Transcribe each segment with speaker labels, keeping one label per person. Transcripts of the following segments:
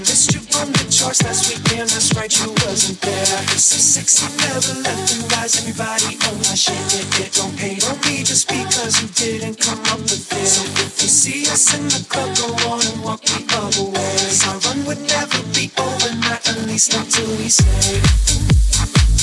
Speaker 1: missed you on the charts last weekend, that's right, you wasn't there. So sexy, never left and rise. Everybody on my shit, it, it don't hate on me just because you didn't come up with it. So if you see us in the club, go on and walk the other way. Our run would never be over, not at least until we say.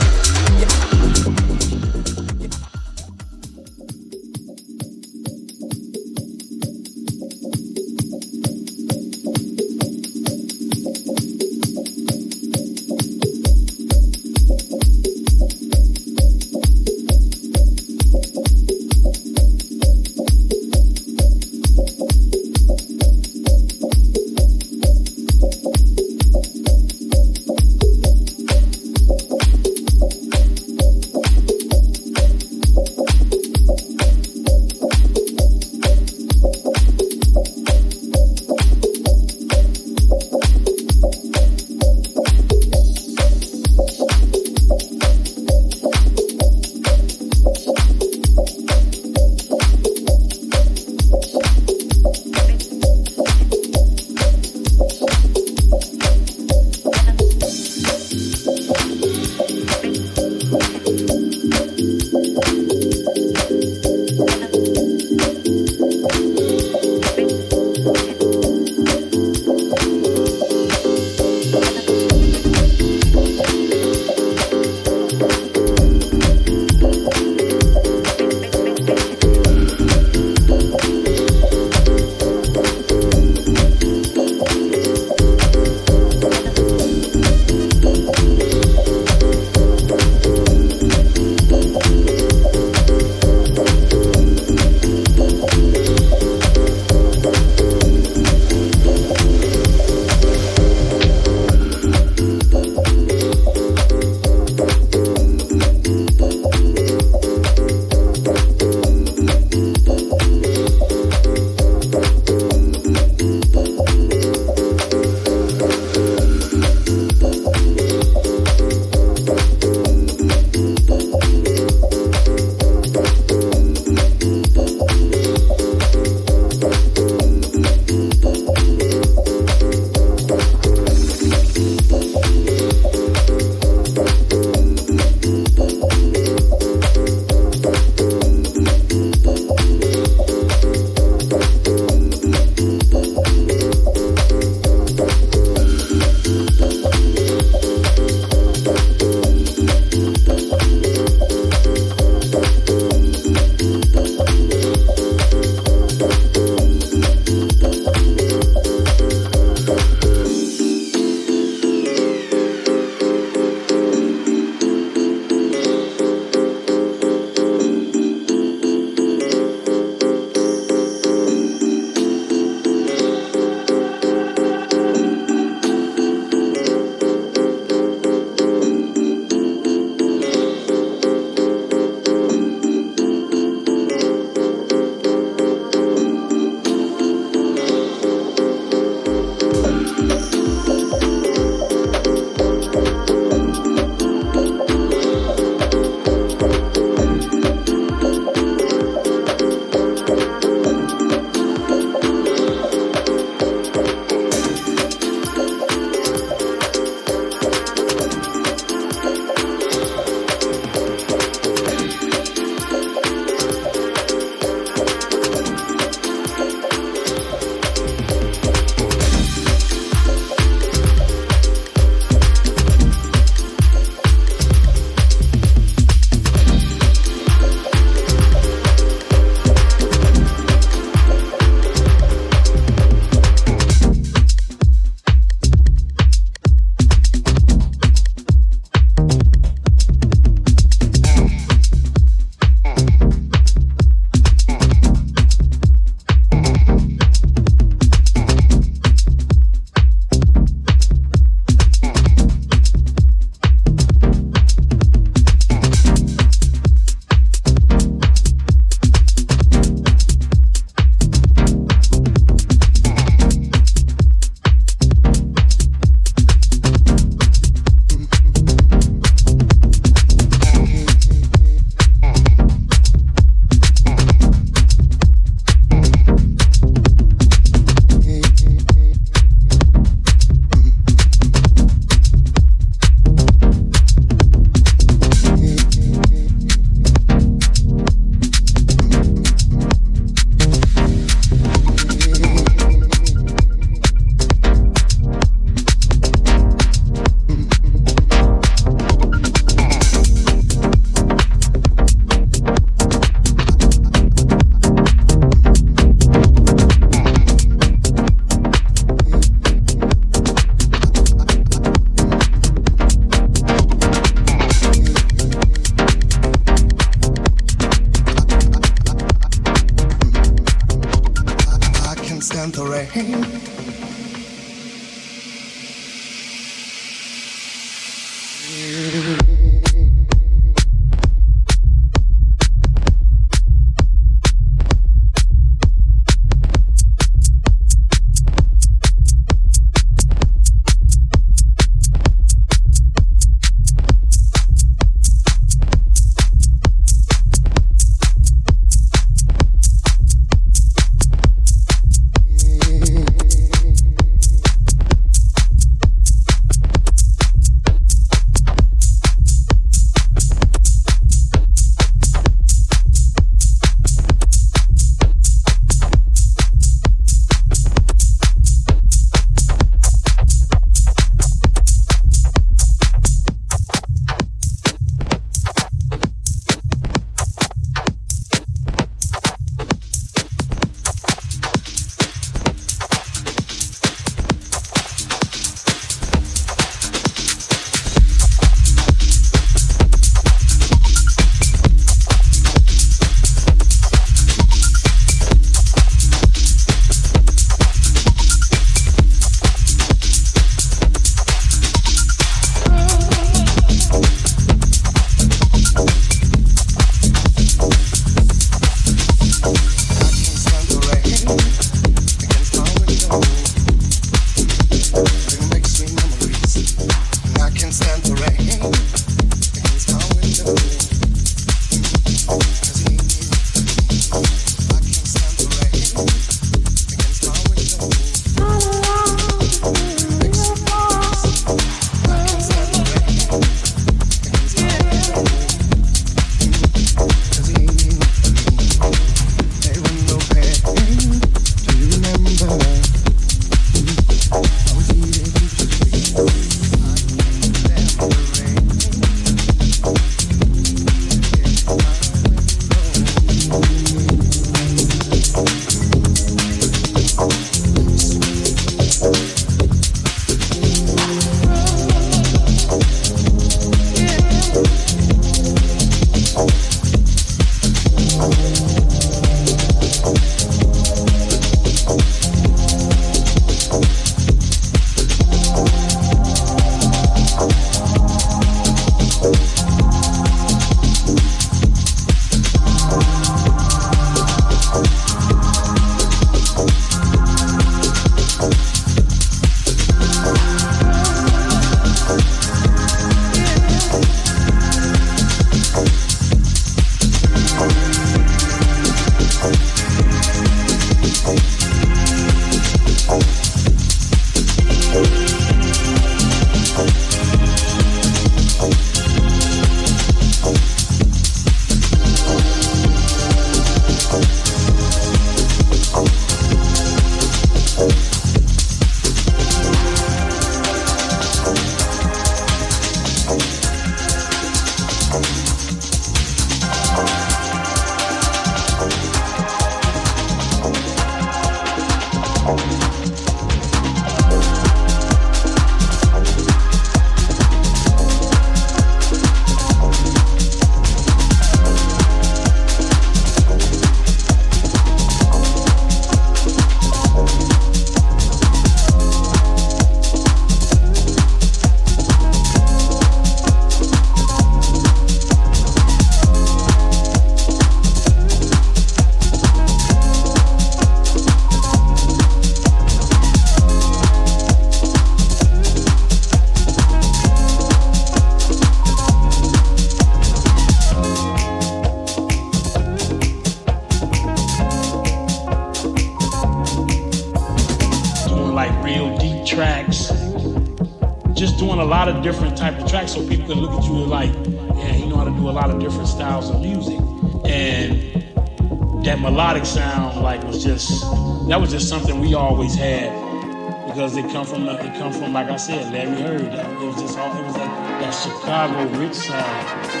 Speaker 2: It come from it come from like I said, Larry Heard. It was just all it was that Chicago rich sound.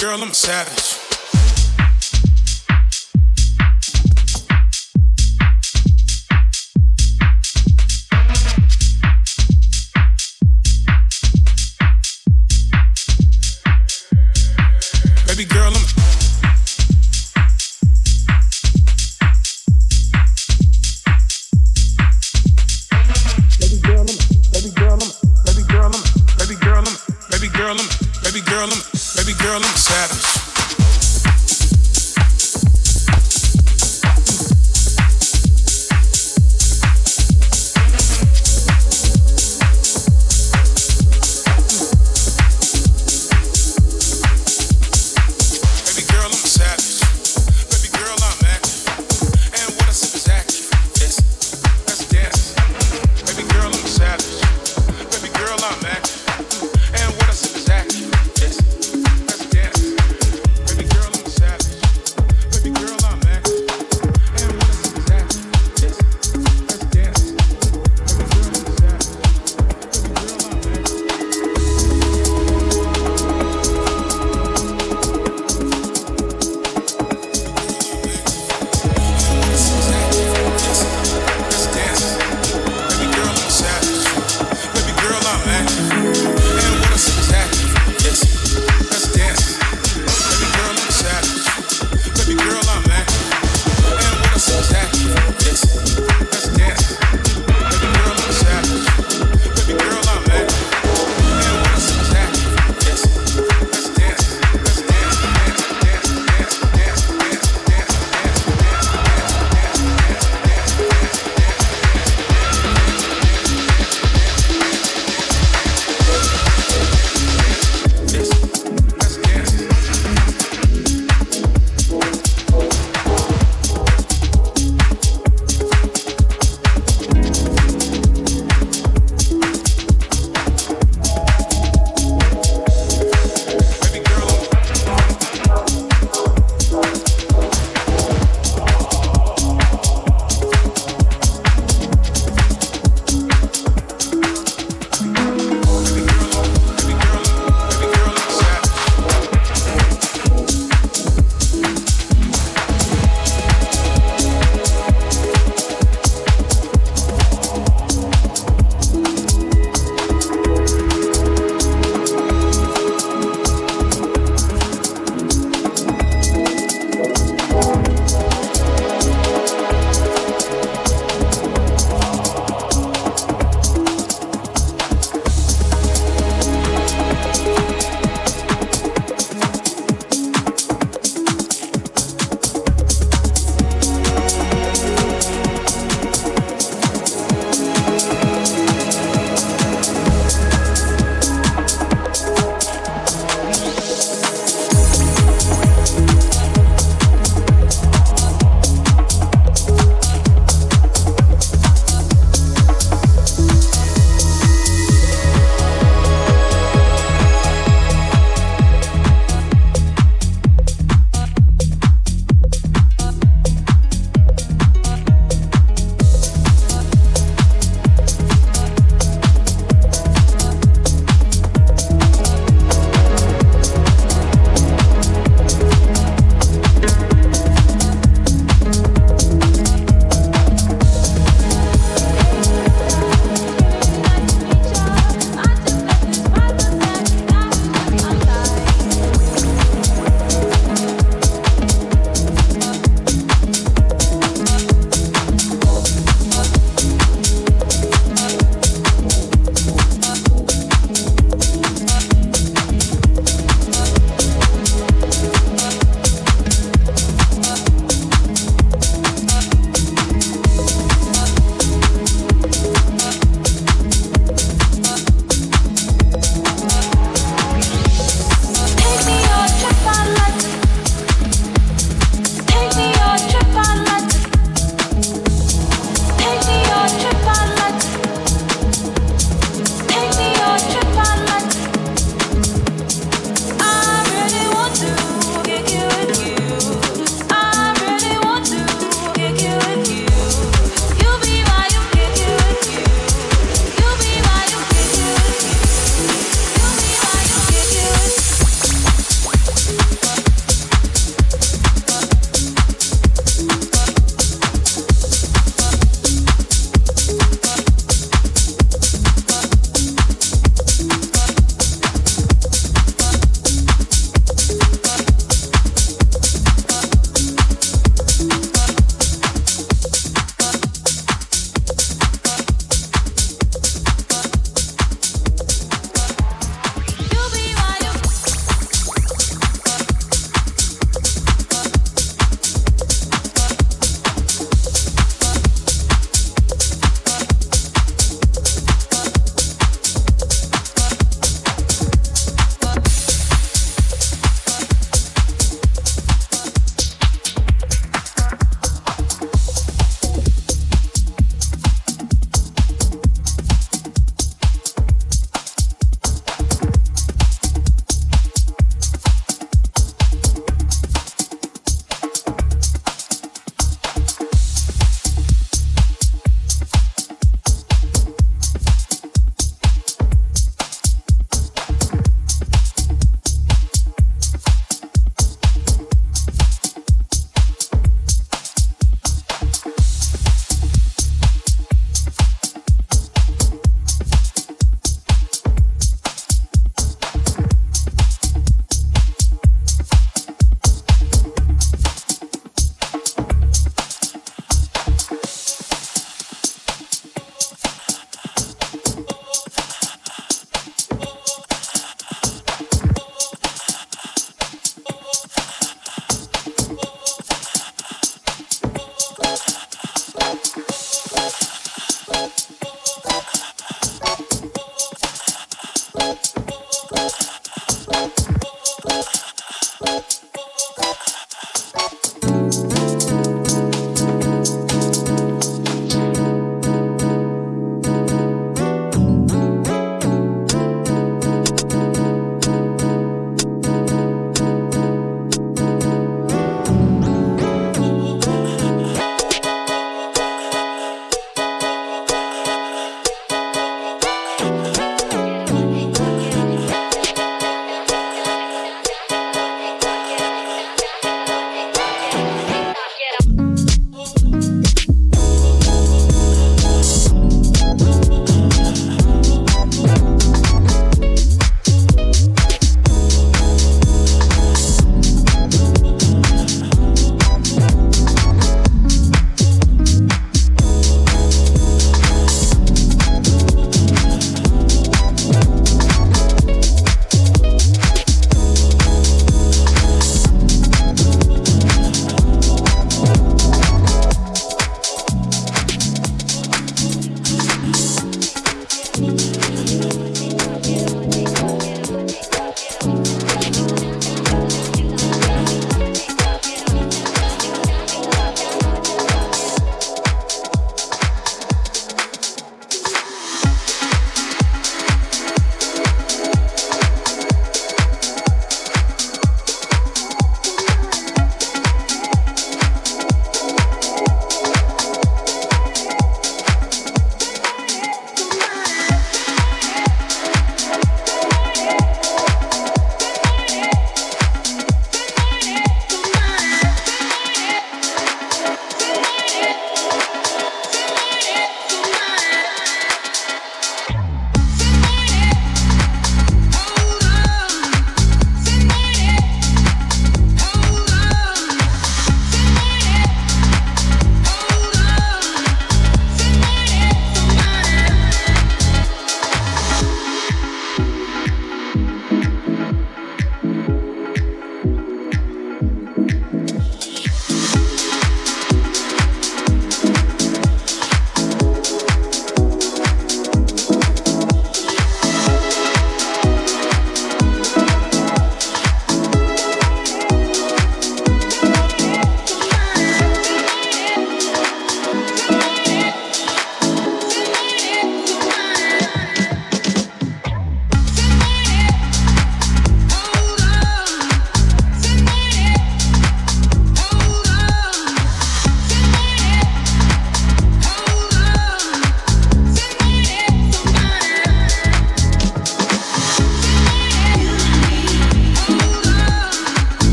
Speaker 3: Girl, I'm a savage.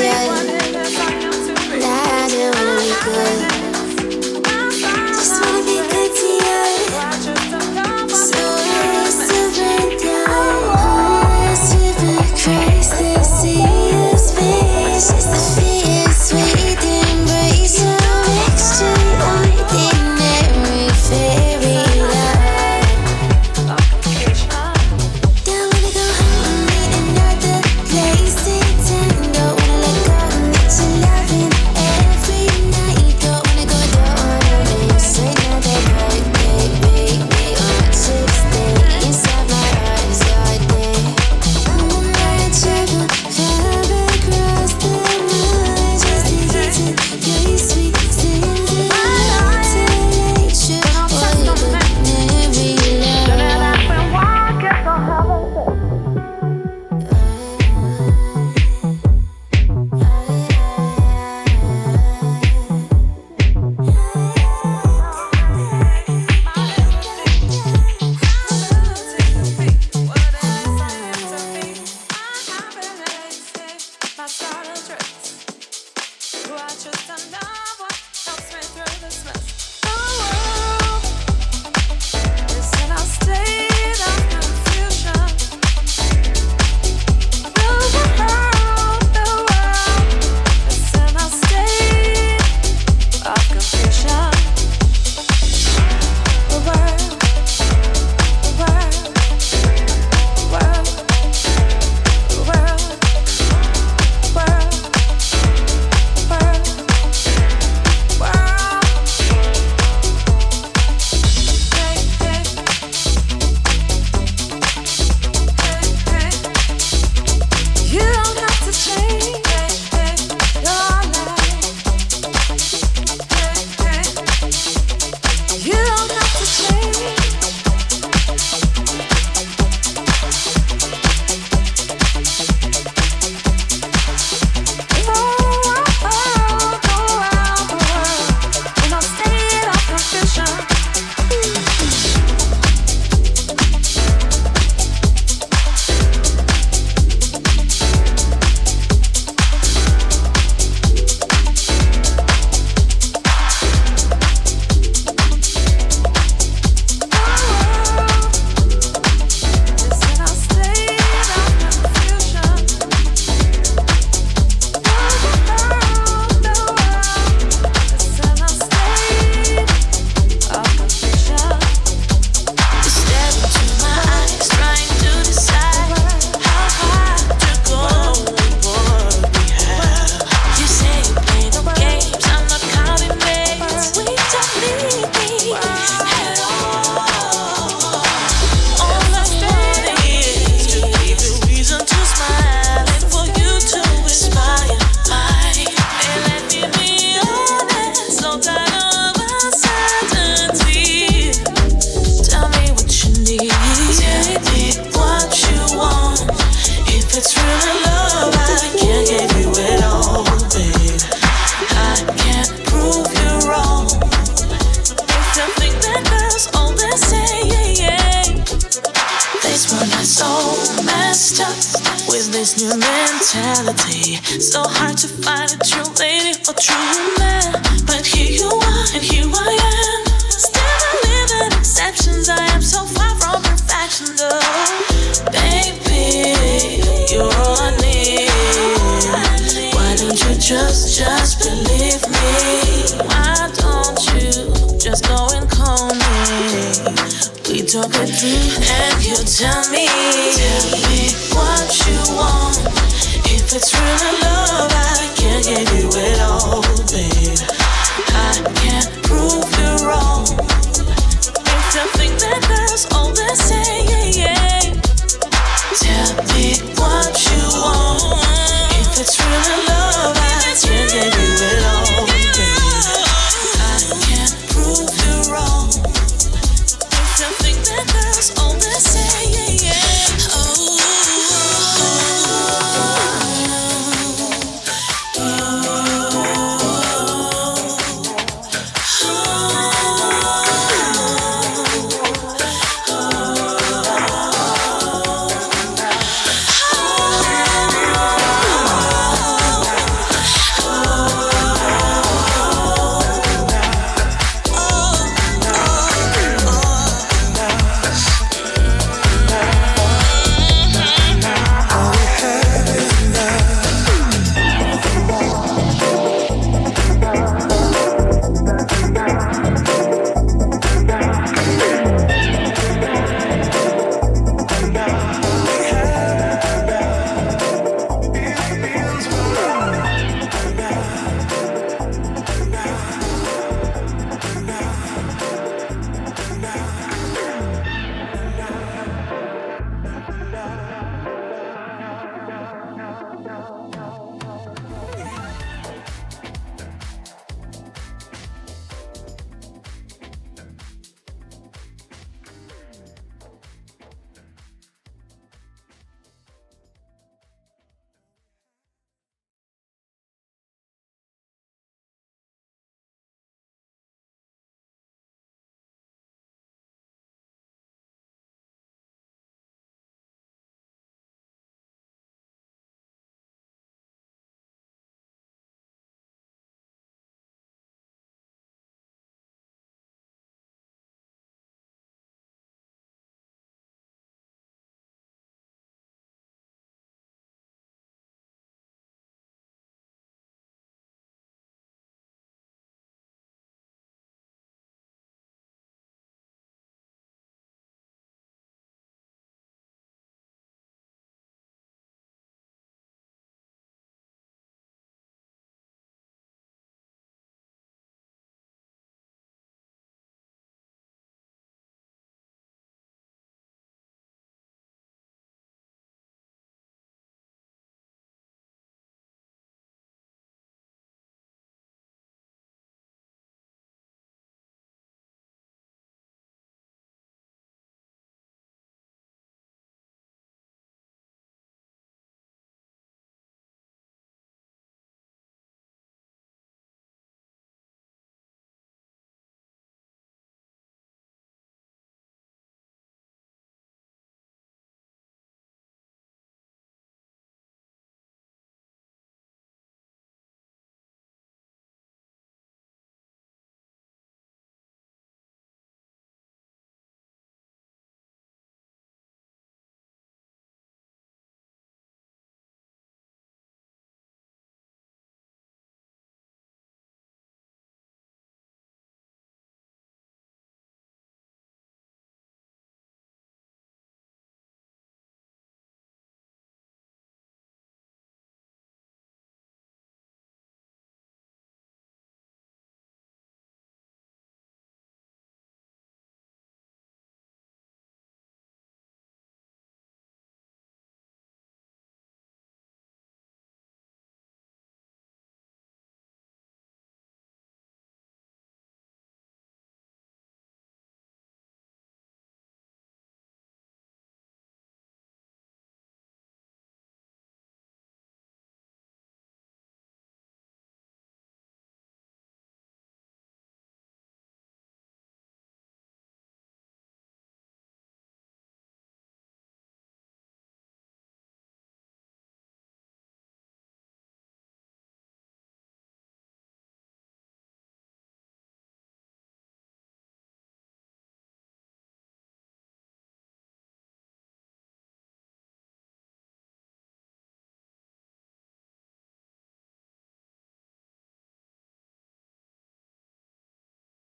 Speaker 4: That's That I just wanna be good.